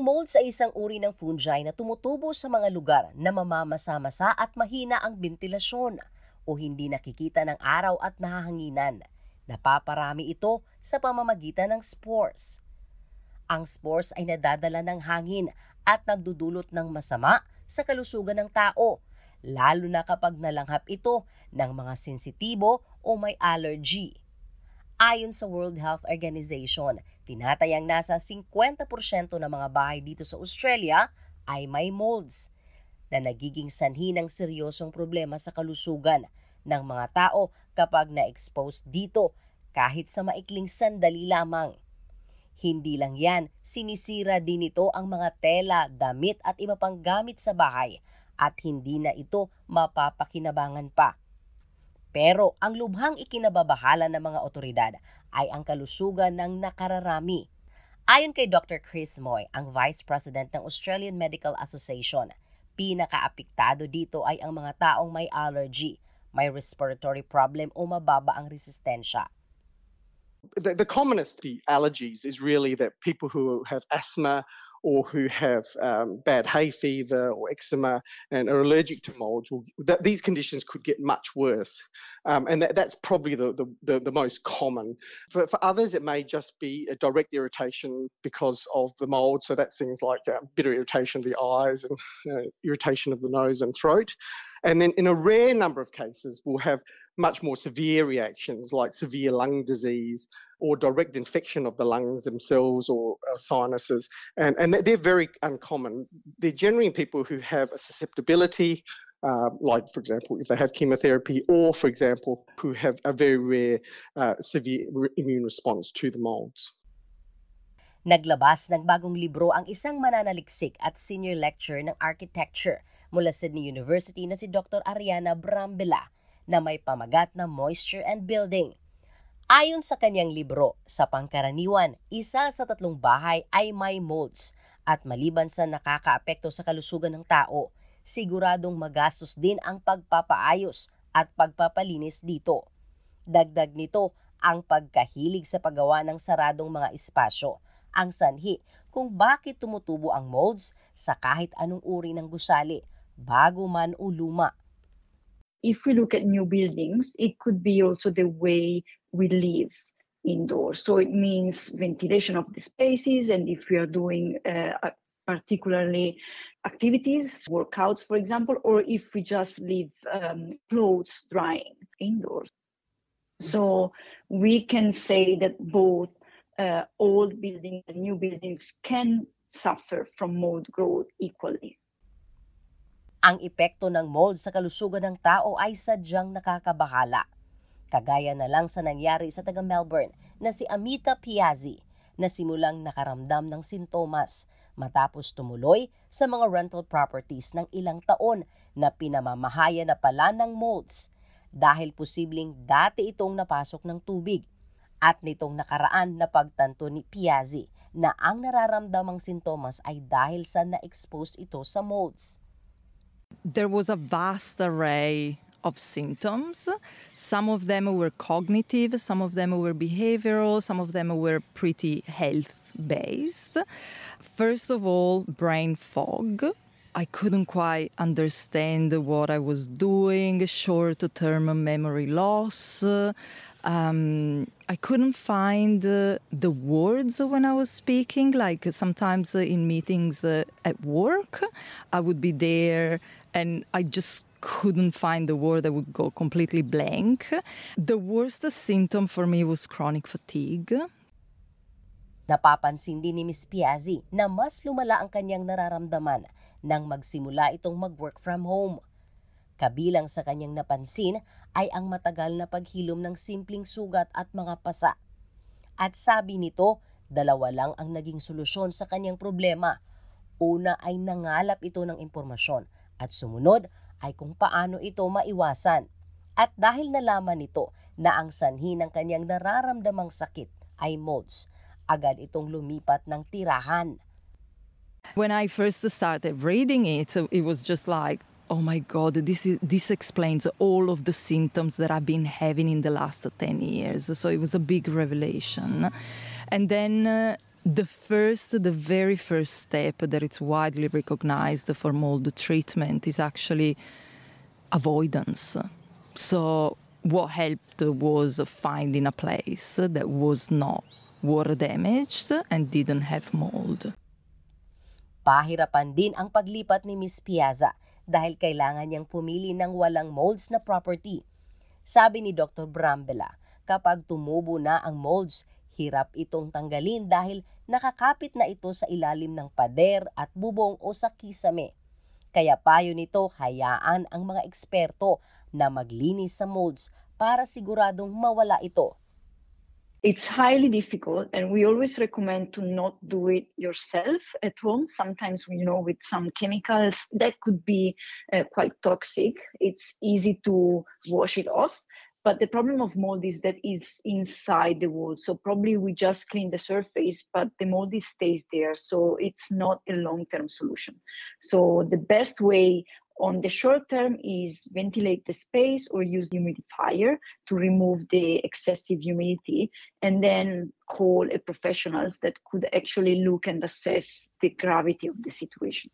Ang molds ay isang uri ng fungi na tumutubo sa mga lugar na mamamasa-masa at mahina ang bentilasyon o hindi nakikita ng araw at nahahanginan. Napaparami ito sa pamamagitan ng spores. Ang spores ay nadadala ng hangin at nagdudulot ng masama sa kalusugan ng tao, lalo na kapag nalanghap ito ng mga sensitibo o may allergy. Ayon sa World Health Organization, tinatayang nasa 50% ng mga bahay dito sa Australia ay may molds na nagiging sanhi ng seryosong problema sa kalusugan ng mga tao kapag na-expose dito kahit sa maikling sandali lamang. Hindi lang yan, sinisira din ito ang mga tela, damit at iba pang gamit sa bahay at hindi na ito mapapakinabangan pa. Pero ang lubhang ikinababahala ng mga otoridad ay ang kalusugan ng nakararami. Ayon kay Dr. Chris Moy, ang Vice President ng Australian Medical Association, pinakaapiktado dito ay ang mga taong may allergy, may respiratory problem o mababa ang resistensya. The, the commonest the allergies is really that people who have asthma or who have um, bad hay fever or eczema and are allergic to molds, will, that these conditions could get much worse. Um, and that, that's probably the, the, the, the most common. For, for, others, it may just be a direct irritation because of the mold. So that's things like uh, bitter irritation of the eyes and uh, irritation of the nose and throat. And then in a rare number of cases, we'll have much more severe reactions like severe lung disease or direct infection of the lungs themselves or uh, sinuses. And, and they're very uncommon. They're generally people who have a susceptibility, uh, like, for example, if they have chemotherapy, or, for example, who have a very rare uh, severe immune response to the molds. Naglabas ng bagong libro ang isang mananaliksik at senior lecturer ng architecture mula Sydney University na si Dr. Ariana Brambilla na may pamagat na Moisture and Building. Ayon sa kanyang libro, sa pangkaraniwan, isa sa tatlong bahay ay may molds at maliban sa nakakaapekto sa kalusugan ng tao, siguradong magastos din ang pagpapaayos at pagpapalinis dito. Dagdag nito ang pagkahilig sa paggawa ng saradong mga espasyo ang sanhi kung bakit tumutubo ang molds sa kahit anong uri ng gusali, bago man o luma. If we look at new buildings, it could be also the way we live indoors. So it means ventilation of the spaces, and if we are doing uh, particularly activities, workouts, for example, or if we just leave um, clothes drying indoors. So we can say that both uh, old buildings and new buildings can suffer from mold growth equally. Ang epekto ng mold sa kalusugan ng tao ay sadyang nakakabahala. Kagaya na lang sa nangyari sa taga Melbourne na si Amita Piazzi na simulang nakaramdam ng sintomas matapos tumuloy sa mga rental properties ng ilang taon na pinamamahaya na pala ng molds dahil posibleng dati itong napasok ng tubig at nitong nakaraan na pagtanto ni Piazzi na ang nararamdamang sintomas ay dahil sa na-expose ito sa molds. There was a vast array of symptoms. Some of them were cognitive, some of them were behavioral, some of them were pretty health based. First of all, brain fog. I couldn't quite understand what I was doing, short term memory loss. Um, I couldn't find uh, the words when I was speaking. Like sometimes uh, in meetings uh, at work, I would be there and I just couldn't find the word. I would go completely blank. The worst symptom for me was chronic fatigue. Napapansin din ni Ms. Piazzi na mas lumala ang kanyang nararamdaman nang magsimula itong mag-work from home. Kabilang sa kanyang napansin ay ang matagal na paghilom ng simpleng sugat at mga pasa. At sabi nito, dalawa lang ang naging solusyon sa kanyang problema. Una ay nangalap ito ng impormasyon at sumunod ay kung paano ito maiwasan. At dahil nalaman nito na ang sanhi ng kanyang nararamdamang sakit ay molds, agad itong lumipat ng tirahan. When I first started reading it, it was just like, oh my god this is this explains all of the symptoms that i've been having in the last 10 years so it was a big revelation and then uh, the first, the very first step that it's widely recognized for mold treatment is actually avoidance. So, what helped was finding a place that was not water damaged and didn't have mold. Pahirapan din ang paglipat ni Miss Piazza dahil kailangan niyang pumili ng walang molds na property. Sabi ni Dr. Brambela, kapag tumubo na ang molds, Hirap itong tanggalin dahil nakakapit na ito sa ilalim ng pader at bubong o sa kisame. Kaya payo nito hayaan ang mga eksperto na maglinis sa molds para siguradong mawala ito. It's highly difficult, and we always recommend to not do it yourself at home. Sometimes, you know, with some chemicals that could be uh, quite toxic. It's easy to wash it off, but the problem of mold is that it's inside the wall so probably we just clean the surface but the mold stays there. So it's not a long-term solution. So the best way on the short term is ventilate the space or use humidifier to remove the excessive humidity and then call a professionals that could actually look and assess the gravity of the situation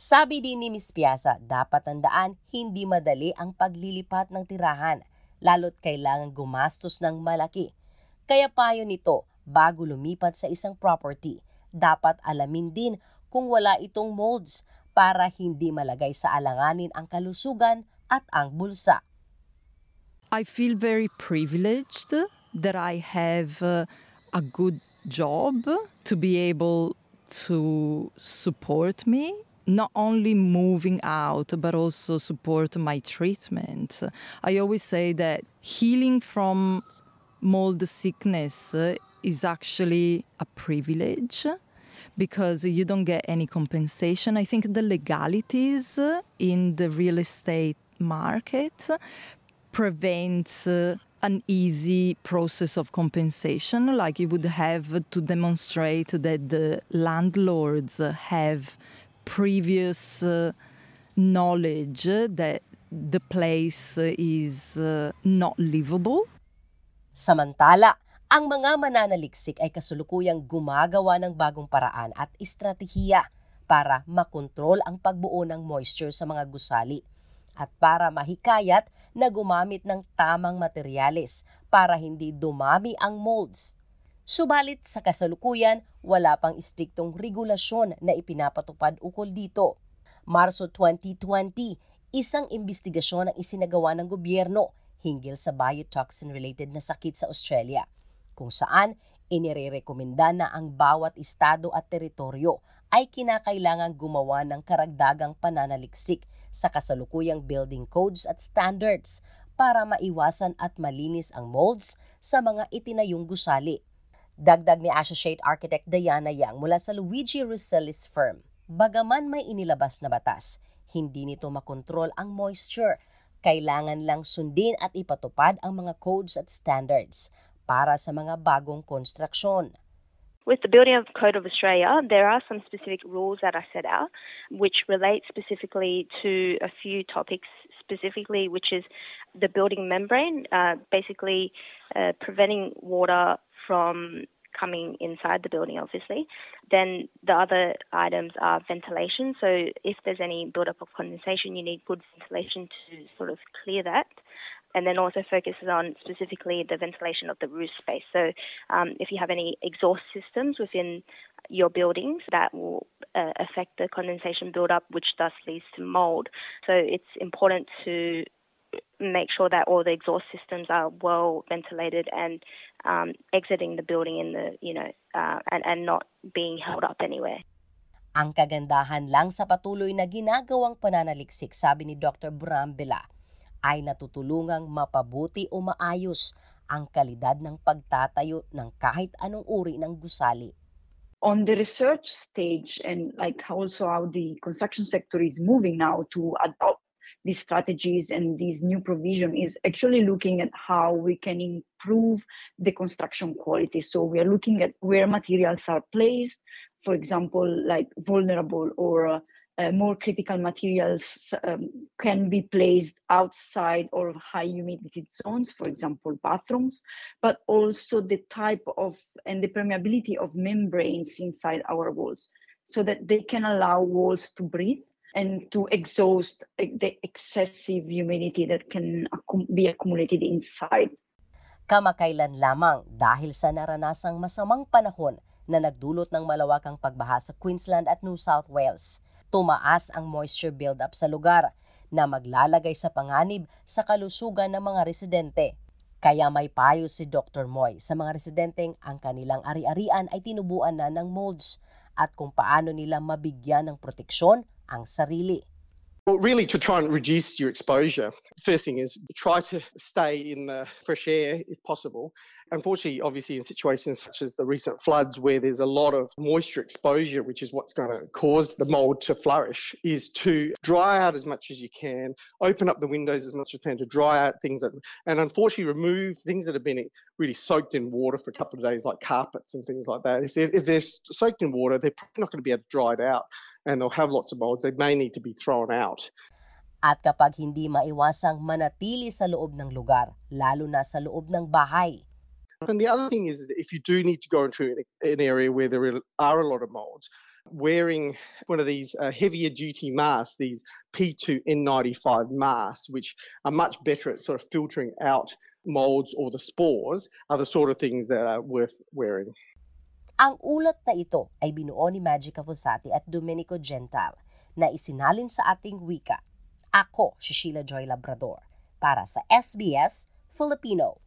Sabi din ni Ms. Piazza, dapat tandaan hindi madali ang paglilipat ng tirahan, lalo't kailangan gumastos ng malaki. Kaya payo nito, bago lumipat sa isang property, dapat alamin din kung wala itong molds para hindi malagay sa alanganin ang kalusugan at ang bulsa. I feel very privileged that I have uh, a good job to be able to support me not only moving out, but also support my treatment. I always say that healing from mold sickness uh, is actually a privilege because you don't get any compensation. I think the legalities uh, in the real estate market prevents uh, an easy process of compensation like you would have to demonstrate that the landlords have previous uh, knowledge that the place is uh, not livable. Samantala, ang mga mananaliksik ay kasulukuyang gumagawa ng bagong paraan at estratehiya para makontrol ang pagbuo ng moisture sa mga gusali at para mahikayat na gumamit ng tamang materyales para hindi dumami ang molds. Subalit sa kasalukuyan, wala pang istriktong regulasyon na ipinapatupad ukol dito. Marso 2020, isang investigasyon ang isinagawa ng gobyerno hinggil sa biotoxin-related na sakit sa Australia, kung saan inirerekomenda na ang bawat estado at teritoryo ay kinakailangang gumawa ng karagdagang pananaliksik sa kasalukuyang building codes at standards para maiwasan at malinis ang molds sa mga itinayong gusali. Dagdag ni Associate Architect Diana Yang mula sa Luigi Russellis firm, bagaman may inilabas na batas, hindi nito makontrol ang moisture. Kailangan lang sundin at ipatupad ang mga codes at standards para sa mga bagong konstruksyon. With the Building of Code of Australia, there are some specific rules that are set out, which relate specifically to a few topics, specifically which is the building membrane, uh, basically uh, preventing water from coming inside the building, obviously. Then the other items are ventilation. So if there's any buildup of condensation, you need good ventilation to sort of clear that. And then also focuses on specifically the ventilation of the roof space. So um, if you have any exhaust systems within your buildings, that will uh, affect the condensation buildup, which thus leads to mold. So it's important to make sure that all the exhaust systems are well ventilated and um, exiting the building in the you know uh, and and not being held up anywhere. Ang kagandahan lang sa patuloy na ginagawang pananaliksik, sabi ni Dr. Brambila, ay natutulungang mapabuti o maayos ang kalidad ng pagtatayo ng kahit anong uri ng gusali. On the research stage and like also how the construction sector is moving now to adopt these strategies and these new provision is actually looking at how we can improve the construction quality. So we are looking at where materials are placed, for example, like vulnerable or uh, more critical materials um, can be placed outside or high humidity zones, for example, bathrooms, but also the type of and the permeability of membranes inside our walls so that they can allow walls to breathe and to exhaust the excessive humidity that can be accumulated inside. Kamakailan lamang dahil sa naranasang masamang panahon na nagdulot ng malawakang pagbaha sa Queensland at New South Wales tumaas ang moisture buildup sa lugar na maglalagay sa panganib sa kalusugan ng mga residente. Kaya may payo si Dr. Moy sa mga residenteng ang kanilang ari-arian ay tinubuan na ng molds at kung paano nila mabigyan ng proteksyon ang sarili. Well, really, to try and reduce your exposure, first thing is try to stay in the fresh air if possible. Unfortunately, obviously, in situations such as the recent floods where there's a lot of moisture exposure, which is what's going to cause the mold to flourish, is to dry out as much as you can, open up the windows as much as you can to dry out things that, and unfortunately, remove things that have been really soaked in water for a couple of days, like carpets and things like that. If they're, if they're soaked in water, they're probably not going to be able to dry it out and they'll have lots of molds. They may need to be thrown out. At kapag hindi maiwasang manatili sa loob ng lugar, lalo na sa loob ng bahay. And the other thing is if you do need to go into an area where there are a lot of molds, wearing one of these uh, heavier duty masks, these P2N95 masks, which are much better at sort of filtering out molds or the spores, are the sort of things that are worth wearing. Ang ulat na ito ay binuo ni Magica Fossati at Domenico Gental na isinalin sa ating wika. Ako si Sheila Joy Labrador para sa SBS Filipino.